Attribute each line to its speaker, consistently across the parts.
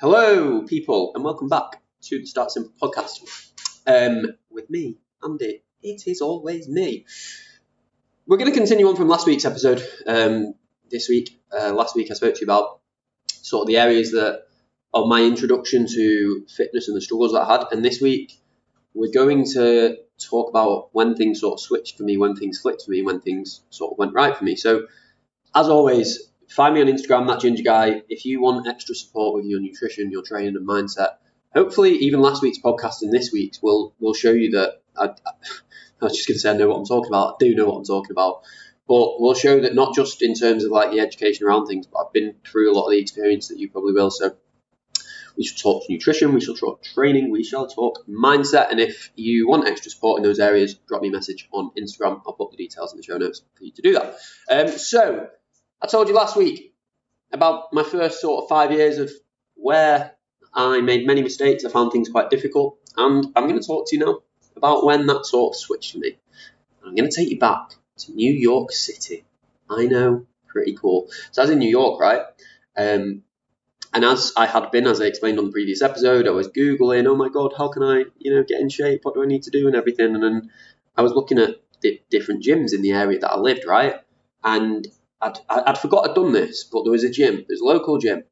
Speaker 1: Hello, people, and welcome back to the Start Simple podcast. Um, with me, Andy. It is always me. We're going to continue on from last week's episode. Um, this week, uh, last week, I spoke to you about sort of the areas that of my introduction to fitness and the struggles that I had. And this week, we're going to talk about when things sort of switched for me, when things flipped for me, when things sort of went right for me. So, as always, find me on Instagram, that ginger guy. If you want extra support with your nutrition, your training, and mindset, hopefully, even last week's podcast and this week's will will show you that. I, I was just going to say I know what I'm talking about. I do know what I'm talking about, but we'll show that not just in terms of like the education around things, but I've been through a lot of the experience that you probably will. So we shall talk nutrition, we shall talk training, we shall talk mindset. And if you want extra support in those areas, drop me a message on Instagram. I'll put the details in the show notes for you to do that. Um, so I told you last week about my first sort of five years of where I made many mistakes. I found things quite difficult. And I'm going to talk to you now about when that sort of switched for me. I'm going to take you back to New York City. I know, pretty cool. So I was in New York, right? Um, and as I had been, as I explained on the previous episode, I was googling, oh my god, how can I, you know, get in shape? What do I need to do and everything? And then I was looking at di- different gyms in the area that I lived, right? And I'd, I'd forgot I'd done this, but there was a gym, there's a local gym,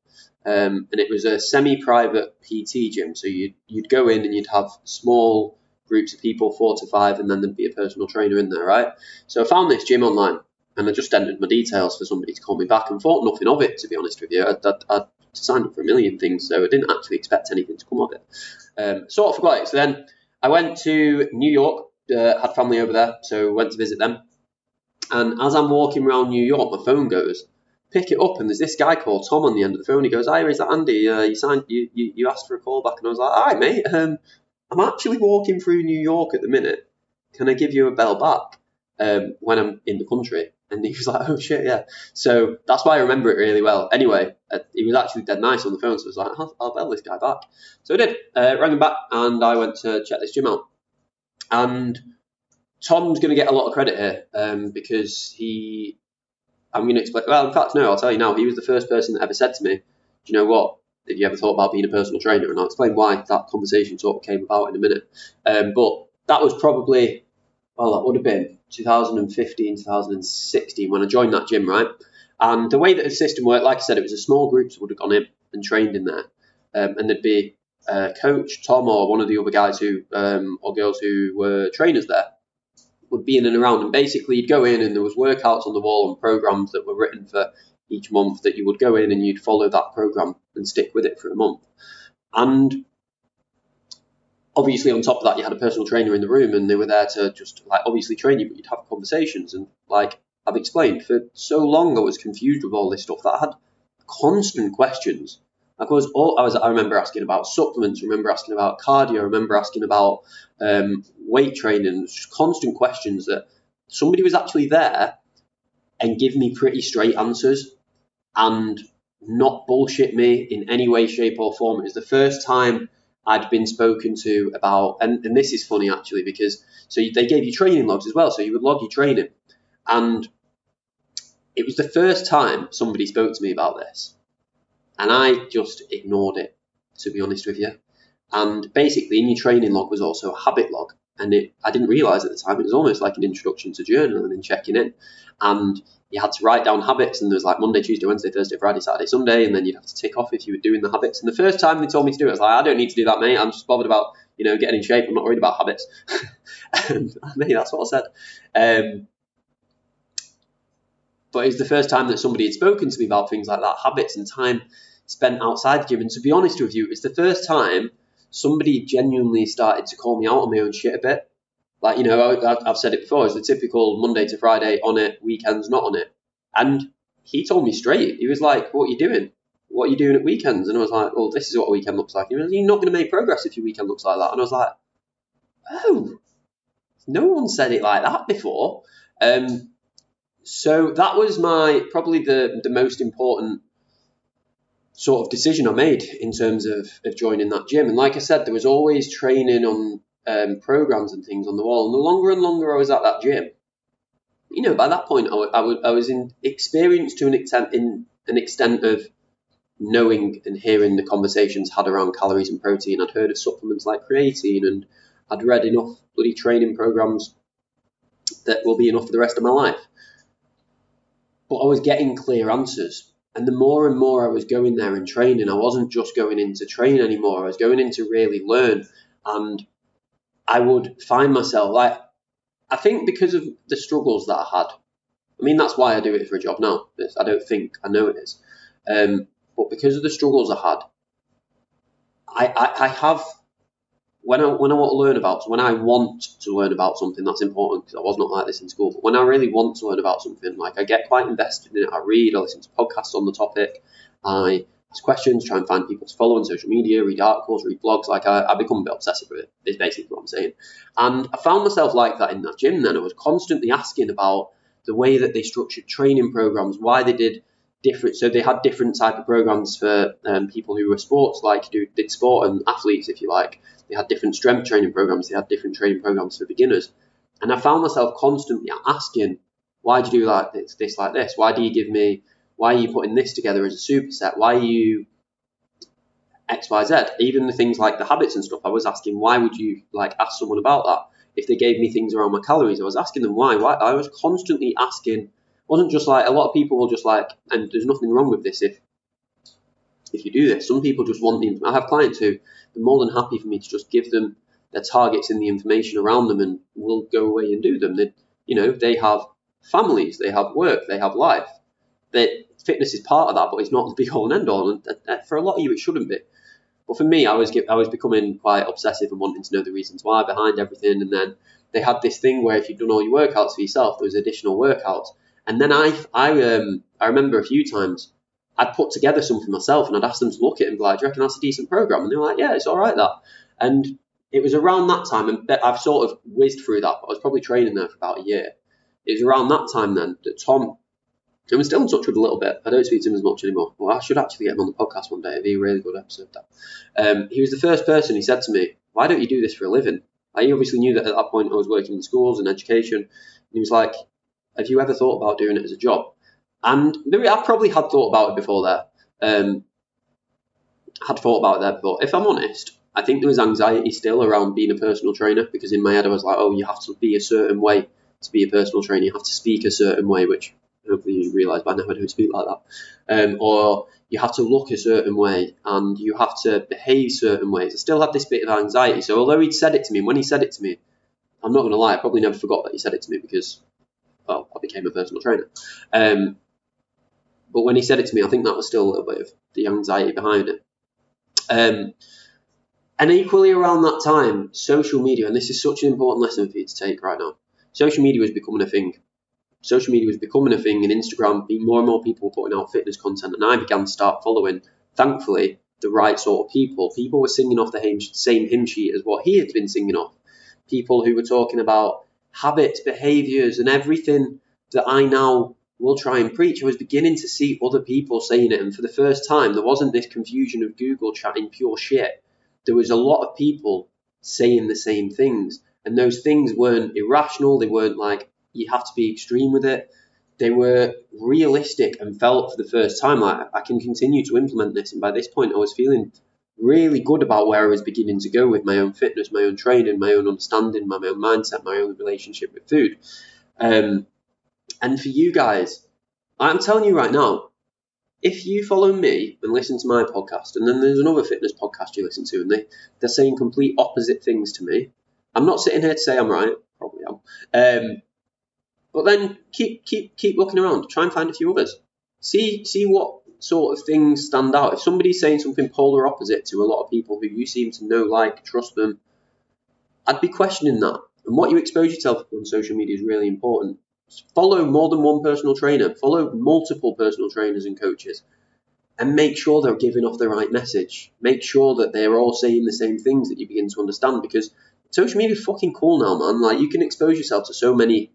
Speaker 1: um, and it was a semi-private PT gym. So you'd you'd go in and you'd have small groups of people, four to five, and then there'd be a personal trainer in there, right? So I found this gym online, and I just entered my details for somebody to call me back, and thought nothing of it, to be honest with you. I'd, I'd, I'd signed up for a million things, so I didn't actually expect anything to come of it. Um, sort of forgot it. So then I went to New York, uh, had family over there, so went to visit them. And as I'm walking around New York, my phone goes, pick it up, and there's this guy called Tom on the end of the phone. He goes, "Hi, is that Andy? Uh, you signed, you, you, you asked for a call back," and I was like, "Hi, mate. Um, I'm actually walking through New York at the minute. Can I give you a bell back um, when I'm in the country?" And he was like, "Oh shit, yeah." So that's why I remember it really well. Anyway, uh, he was actually dead nice on the phone, so I was like, "I'll, I'll bell this guy back." So I did. Uh, rang him back, and I went to check this gym out. And Tom's going to get a lot of credit here um, because he. I'm going to explain. Well, in fact, no. I'll tell you now. He was the first person that ever said to me, "Do you know what? Have you ever thought about being a personal trainer?" And I'll explain why that conversation sort of came about in a minute. Um, but that was probably, well, that would have been 2015, 2016 when I joined that gym, right? And the way that the system worked, like I said, it was a small group that would have gone in and trained in there, um, and there'd be a coach, Tom, or one of the other guys who um, or girls who were trainers there would be in and around. And basically, you'd go in and there was workouts on the wall and programs that were written for each month that you would go in and you'd follow that program and stick with it for a month. And obviously, on top of that, you had a personal trainer in the room and they were there to just like obviously train you, but you'd have conversations. And like I've explained, for so long I was confused with all this stuff that I had constant questions. I was all I was I remember asking about supplements, remember asking about cardio, remember asking about um, weight training, constant questions that somebody was actually there and give me pretty straight answers and not bullshit me in any way, shape, or form. It was the first time I'd been spoken to about, and, and this is funny actually because so they gave you training logs as well, so you would log your training, and it was the first time somebody spoke to me about this, and I just ignored it, to be honest with you. And basically, in your training log was also a habit log, and it I didn't realise at the time it was almost like an introduction to journaling and checking in, and you had to write down habits, and there was like Monday, Tuesday, Wednesday, Thursday, Friday, Saturday, Sunday, and then you'd have to tick off if you were doing the habits. And the first time they told me to do it, I was like, I don't need to do that, mate. I'm just bothered about you know getting in shape. I'm not worried about habits. and mate, that's what I said. Um, but it's the first time that somebody had spoken to me about things like that, habits and time spent outside the gym. And to be honest with you, it's the first time somebody genuinely started to call me out on my own shit a bit. Like, you know, I, I've said it before, it's the typical Monday to Friday on it, weekends not on it. And he told me straight. He was like, What are you doing? What are you doing at weekends? And I was like, Well, this is what a weekend looks like. He was, You're not going to make progress if your weekend looks like that. And I was like, Oh, no one said it like that before. Um, so that was my probably the, the most important sort of decision I made in terms of, of joining that gym. And like I said, there was always training on um, programs and things on the wall. And the longer and longer I was at that gym, you know, by that point I, was in experience to an extent in an extent of knowing and hearing the conversations had around calories and protein, I'd heard of supplements like creatine and I'd read enough bloody training programs that will be enough for the rest of my life. But I was getting clear answers. And the more and more I was going there and training, I wasn't just going in to train anymore. I was going in to really learn. And I would find myself like, I think because of the struggles that I had, I mean, that's why I do it for a job now. I don't think, I know it is. Um, but because of the struggles I had, I, I, I have when I when I want to learn about when I want to learn about something that's important because I was not like this in school. But when I really want to learn about something, like I get quite invested in it. I read, I listen to podcasts on the topic, I ask questions, try and find people to follow on social media, read articles, read blogs. Like I, I become a bit obsessive with it. Is basically what I'm saying. And I found myself like that in that gym. Then I was constantly asking about the way that they structured training programs, why they did different. So they had different type of programs for um, people who were sports, like do, did sport and athletes, if you like. They had different strength training programs. They had different training programs for beginners. And I found myself constantly asking, why do you do like this, this like this? Why do you give me? Why are you putting this together as a superset? Why are you X, Y, Z? Even the things like the habits and stuff. I was asking, why would you like ask someone about that? If they gave me things around my calories, I was asking them why. Why I was constantly asking wasn't just like a lot of people will just like, and there's nothing wrong with this if if you do this. Some people just want the. I have clients who are more than happy for me to just give them their targets and the information around them, and will go away and do them. They, you know, they have families, they have work, they have life. That fitness is part of that, but it's not the be all and end all. And uh, uh, for a lot of you, it shouldn't be. But for me, I was I was becoming quite obsessive and wanting to know the reasons why behind everything. And then they had this thing where if you've done all your workouts for yourself, there was additional workouts. And then I, I, um, I remember a few times I'd put together something myself and I'd ask them to look at it and be like, do you reckon that's a decent program? And they were like, yeah, it's all right, that. And it was around that time, and I've sort of whizzed through that, but I was probably training there for about a year. It was around that time then that Tom, and we're still in touch with a little bit. I don't speak to him as much anymore. Well, I should actually get him on the podcast one day. It'd be a really good episode. That um, he was the first person. He said to me, "Why don't you do this for a living?" I obviously knew that at that point I was working in schools and education. And he was like, have you ever thought about doing it as a job? And maybe I probably had thought about it before there. Um, had thought about it there before. If I'm honest, I think there was anxiety still around being a personal trainer because in my head I was like, oh, you have to be a certain way to be a personal trainer. You have to speak a certain way, which hopefully you realise by now I don't speak like that. Um, or you have to look a certain way and you have to behave certain ways. I still had this bit of anxiety. So although he'd said it to me, when he said it to me, I'm not going to lie, I probably never forgot that he said it to me because well, I became a personal trainer. Um, but when he said it to me, I think that was still a little bit of the anxiety behind it. Um, and equally around that time, social media, and this is such an important lesson for you to take right now. Social media was becoming a thing. Social media was becoming a thing, and Instagram, more and more people were putting out fitness content, and I began to start following, thankfully, the right sort of people. People were singing off the same hymn sheet as what he had been singing off. People who were talking about habits, behaviors, and everything that I now will try and preach. I was beginning to see other people saying it, and for the first time, there wasn't this confusion of Google chatting pure shit. There was a lot of people saying the same things, and those things weren't irrational. They weren't like you have to be extreme with it. They were realistic and felt for the first time like I can continue to implement this. And by this point, I was feeling really good about where I was beginning to go with my own fitness, my own training, my own understanding, my own mindset, my own relationship with food. Um, and for you guys, I'm telling you right now, if you follow me and listen to my podcast, and then there's another fitness podcast you listen to, and they, they're saying complete opposite things to me, I'm not sitting here to say I'm right, probably am. Um, but then keep keep keep looking around, try and find a few others. See see what sort of things stand out. If somebody's saying something polar opposite to a lot of people who you seem to know, like, trust them, I'd be questioning that. And what you expose yourself on social media is really important. Follow more than one personal trainer, follow multiple personal trainers and coaches, and make sure they're giving off the right message. Make sure that they're all saying the same things that you begin to understand because social media is fucking cool now, man. Like, you can expose yourself to so many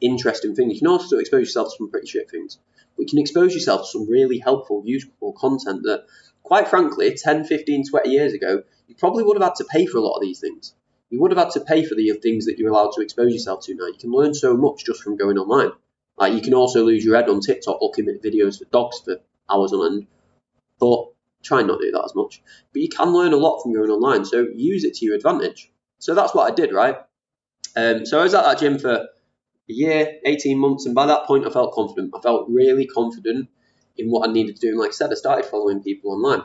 Speaker 1: interesting things. You can also expose yourself to some pretty shit things but you can expose yourself to some really helpful, useful content that, quite frankly, 10, 15, 20 years ago, you probably would have had to pay for a lot of these things. You would have had to pay for the things that you're allowed to expose yourself to now. You can learn so much just from going online. Like you can also lose your head on TikTok looking at videos for dogs for hours on end. but try and not do that as much. But you can learn a lot from going online, so use it to your advantage. So that's what I did, right? Um, so I was at that gym for a year, 18 months, and by that point I felt confident. I felt really confident in what I needed to do. And like I said, I started following people online,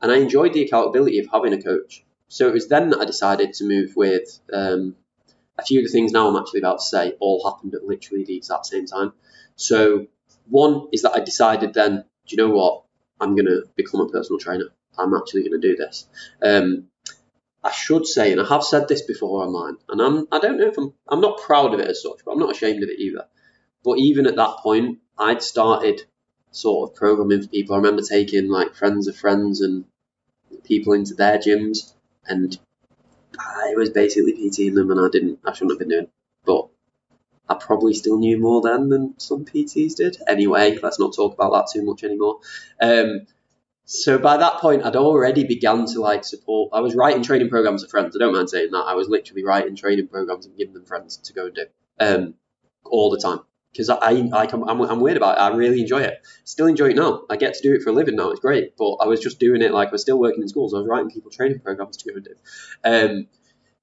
Speaker 1: and I enjoyed the accountability of having a coach. So it was then that I decided to move with um, a few of the things now I'm actually about to say all happened at literally the exact same time. So one is that I decided then, do you know what? I'm going to become a personal trainer. I'm actually going to do this. Um, I should say, and I have said this before online, and I'm, I don't know if I'm, I'm not proud of it as such, but I'm not ashamed of it either. But even at that point, I'd started sort of programming for people. I remember taking like friends of friends and people into their gyms, and I was basically PTing them, and I didn't, I shouldn't have been doing. But I probably still knew more then than some PTs did. Anyway, let's not talk about that too much anymore. Um, so by that point, I'd already begun to like support. I was writing training programs for friends. I don't mind saying that. I was literally writing training programs and giving them friends to go and do um, all the time because I, I, I'm, I'm weird about it. I really enjoy it. Still enjoy it now. I get to do it for a living now. It's great. But I was just doing it like I was still working in schools. I was writing people training programs to go and do. Um,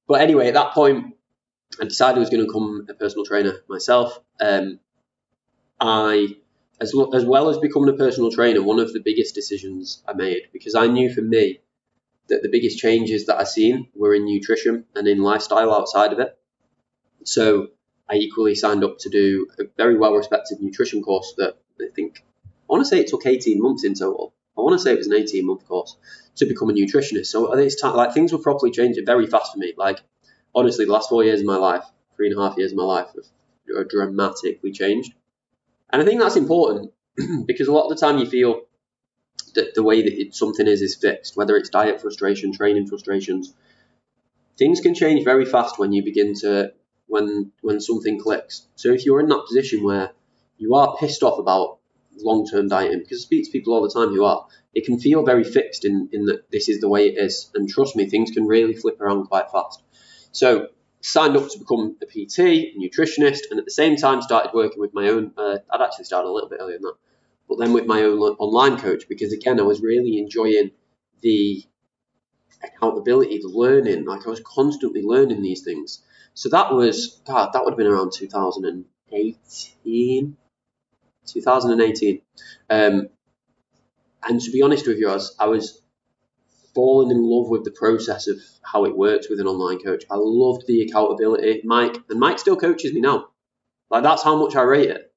Speaker 1: but anyway, at that point, I decided I was going to become a personal trainer myself. Um, I, as, lo- as well as becoming a personal trainer, one of the biggest decisions I made because I knew for me that the biggest changes that I seen were in nutrition and in lifestyle outside of it. So I equally signed up to do a very well respected nutrition course that I think I want to say it took 18 months in total. I want to say it was an 18 month course to become a nutritionist. So it's time, like things were properly changing very fast for me. Like honestly, the last four years of my life, three and a half years of my life, have dramatically changed. And I think that's important because a lot of the time you feel that the way that it, something is is fixed, whether it's diet frustration, training frustrations. Things can change very fast when you begin to when when something clicks. So if you're in that position where you are pissed off about long term dieting, because I speak to people all the time who are, it can feel very fixed in, in that this is the way it is. And trust me, things can really flip around quite fast. So signed up to become a PT, nutritionist, and at the same time started working with my own. Uh, I'd actually started a little bit earlier than that, but then with my own online coach because again I was really enjoying the accountability, the learning. Like I was constantly learning these things. So that was God. That would have been around 2018. 2018. Um, and to be honest with you, I was, I was fallen in love with the process of how it works with an online coach. I loved the accountability. Mike and Mike still coaches me now. Like that's how much I rate it.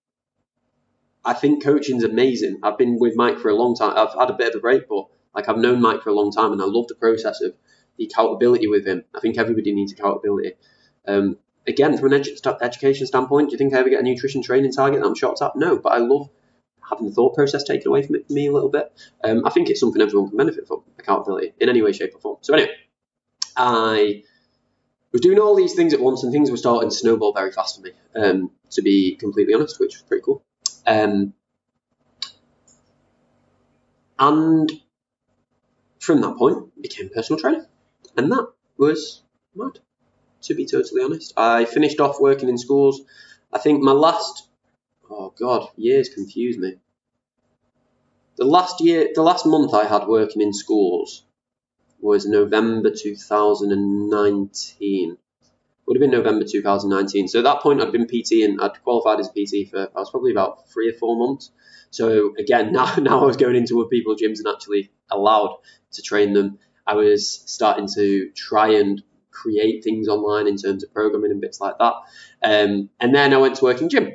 Speaker 1: I think coaching's amazing. I've been with Mike for a long time. I've had a bit of a break, but like I've known Mike for a long time, and I love the process of the accountability with him. I think everybody needs accountability. Um, again, from an edu- education standpoint, do you think I ever get a nutrition training target that I'm shocked at? No, but I love having the thought process taken away from me a little bit. Um, I think it's something everyone can benefit from, accountability, in any way, shape, or form. So, anyway, I was doing all these things at once, and things were starting to snowball very fast for me, um, to be completely honest, which was pretty cool. Um, and from that point, became personal trainer, and that was mad. To be totally honest, I finished off working in schools. I think my last oh god, years confuse me. The last year, the last month I had working in schools was November 2019. Would have been November 2019. So at that point, I'd been PT and I'd qualified as PT for I was probably about three or four months. So again, now now I was going into people's gyms and actually allowed to train them. I was starting to try and create things online in terms of programming and bits like that. Um, and then I went to work in gym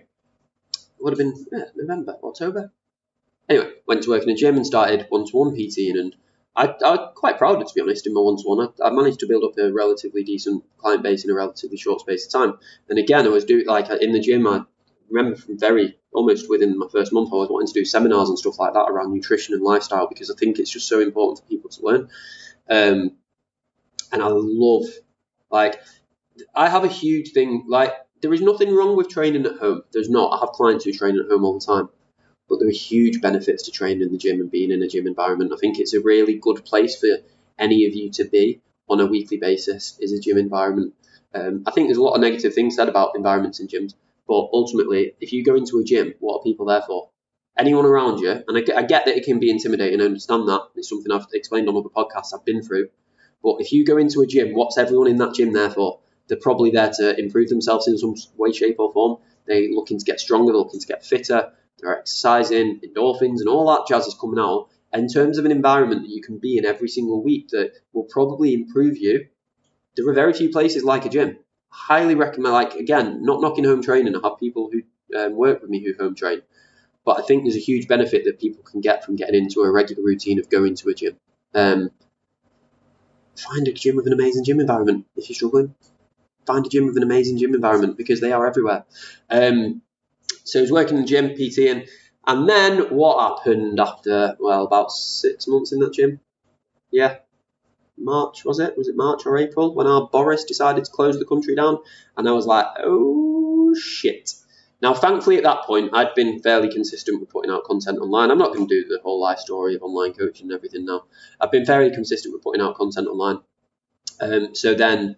Speaker 1: would have been yeah, November, October. Anyway, went to work in a gym and started one-to-one PTing, and I, I was quite proud, to be honest, in my one-to-one. I, I, managed to build up a relatively decent client base in a relatively short space of time. And again, I was doing like in the gym. I remember from very almost within my first month, I was wanting to do seminars and stuff like that around nutrition and lifestyle because I think it's just so important for people to learn. Um, and I love like I have a huge thing like there is nothing wrong with training at home. There's not. I have clients who train at home all the time. But there are huge benefits to training in the gym and being in a gym environment. I think it's a really good place for any of you to be on a weekly basis is a gym environment. Um, I think there's a lot of negative things said about environments in gyms, but ultimately, if you go into a gym, what are people there for? anyone around you, and I I get that it can be intimidating. I understand that. It's something I've explained on other podcasts I've been through. But if you go into a gym, what's everyone in that gym there for? They're probably there to improve themselves in some way, shape, or form. They're looking to get stronger, they're looking to get fitter, they're exercising, endorphins, and all that jazz is coming out. In terms of an environment that you can be in every single week that will probably improve you, there are very few places like a gym. Highly recommend, like, again, not knocking home training. I have people who um, work with me who home train. But I think there's a huge benefit that people can get from getting into a regular routine of going to a gym. Um, find a gym with an amazing gym environment if you're struggling. Find a gym with an amazing gym environment because they are everywhere. Um, so I was working in the gym, PTing, and then what happened after, well, about six months in that gym? Yeah, March, was it? Was it March or April when our Boris decided to close the country down? And I was like, oh shit. Now, thankfully, at that point, I'd been fairly consistent with putting out content online. I'm not going to do the whole life story of online coaching and everything now. I've been fairly consistent with putting out content online. Um, so then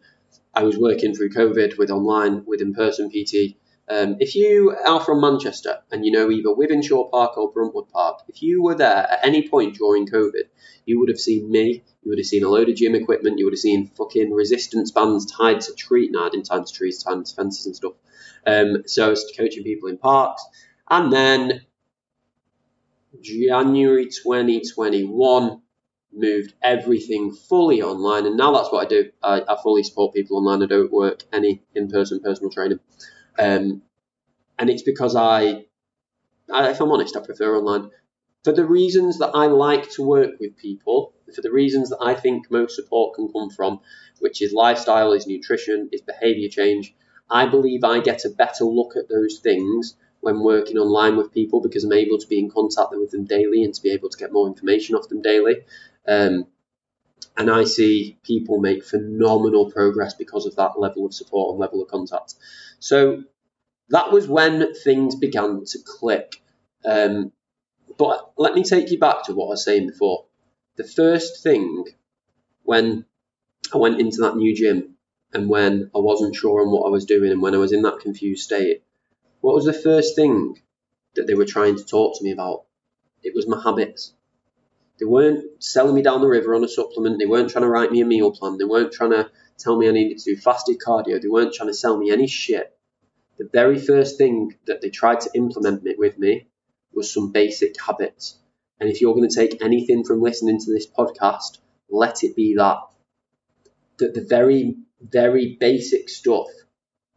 Speaker 1: I was working through COVID with online, with in person PT. Um, if you are from Manchester and you know either Wythenshawe Park or Bruntwood Park, if you were there at any point during COVID, you would have seen me, you would have seen a load of gym equipment, you would have seen fucking resistance bands tied to tree, no, I didn't tie to trees, tied to fences and stuff. Um, so I was coaching people in parks. And then January 2021, moved everything fully online. And now that's what I do. I, I fully support people online. I don't work any in person personal training. Um, and it's because I, I, if I'm honest, I prefer online. For the reasons that I like to work with people, for the reasons that I think most support can come from, which is lifestyle, is nutrition, is behavior change, I believe I get a better look at those things when working online with people because I'm able to be in contact with them daily and to be able to get more information off them daily. Um, and I see people make phenomenal progress because of that level of support and level of contact. So that was when things began to click. Um, but let me take you back to what I was saying before. The first thing when I went into that new gym and when I wasn't sure on what I was doing and when I was in that confused state, what was the first thing that they were trying to talk to me about? It was my habits. They weren't selling me down the river on a supplement. They weren't trying to write me a meal plan. They weren't trying to tell me I needed to do fasted cardio. They weren't trying to sell me any shit. The very first thing that they tried to implement with me was some basic habits. And if you're going to take anything from listening to this podcast, let it be that. That the very very basic stuff,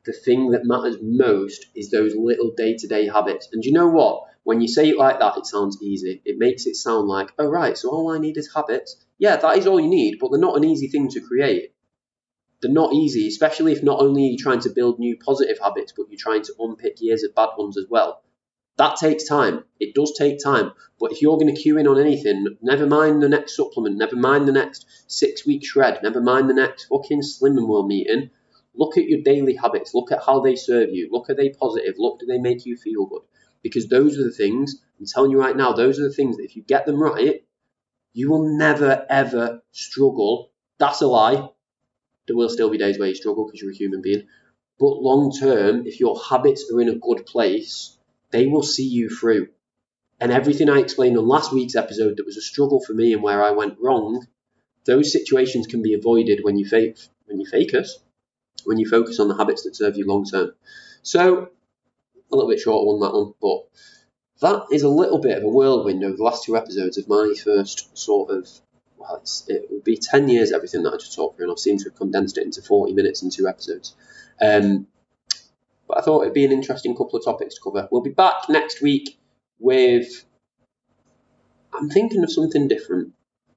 Speaker 1: the thing that matters most is those little day to day habits. And you know what? When you say it like that, it sounds easy. It makes it sound like, oh, right, so all I need is habits. Yeah, that is all you need, but they're not an easy thing to create. They're not easy, especially if not only you're you trying to build new positive habits, but you're trying to unpick years of bad ones as well. That takes time. It does take time. But if you're going to cue in on anything, never mind the next supplement, never mind the next six week shred, never mind the next fucking Slimming World meeting, look at your daily habits. Look at how they serve you. Look, are they positive? Look, do they make you feel good? Because those are the things, I'm telling you right now, those are the things that if you get them right, you will never ever struggle. That's a lie. There will still be days where you struggle because you're a human being. But long term, if your habits are in a good place, they will see you through. And everything I explained on last week's episode that was a struggle for me and where I went wrong, those situations can be avoided when you fake when you focus, when you focus on the habits that serve you long term. So a little bit shorter on that one, but that is a little bit of a whirlwind over the last two episodes of my first sort of well, it would be 10 years everything that I just talked through, and I've seemed to have condensed it into 40 minutes in two episodes. Um, but I thought it'd be an interesting couple of topics to cover. We'll be back next week with. I'm thinking of something different.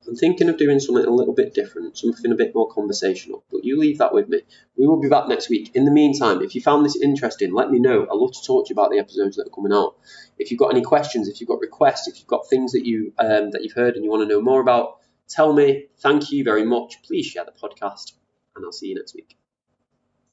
Speaker 1: I'm thinking of doing something a little bit different, something a bit more conversational. But you leave that with me. We will be back next week. In the meantime, if you found this interesting, let me know. I'd love to talk to you about the episodes that are coming out. If you've got any questions, if you've got requests, if you've got things that you um, that you've heard and you want to know more about, tell me. Thank you very much. Please share the podcast, and I'll see you next week.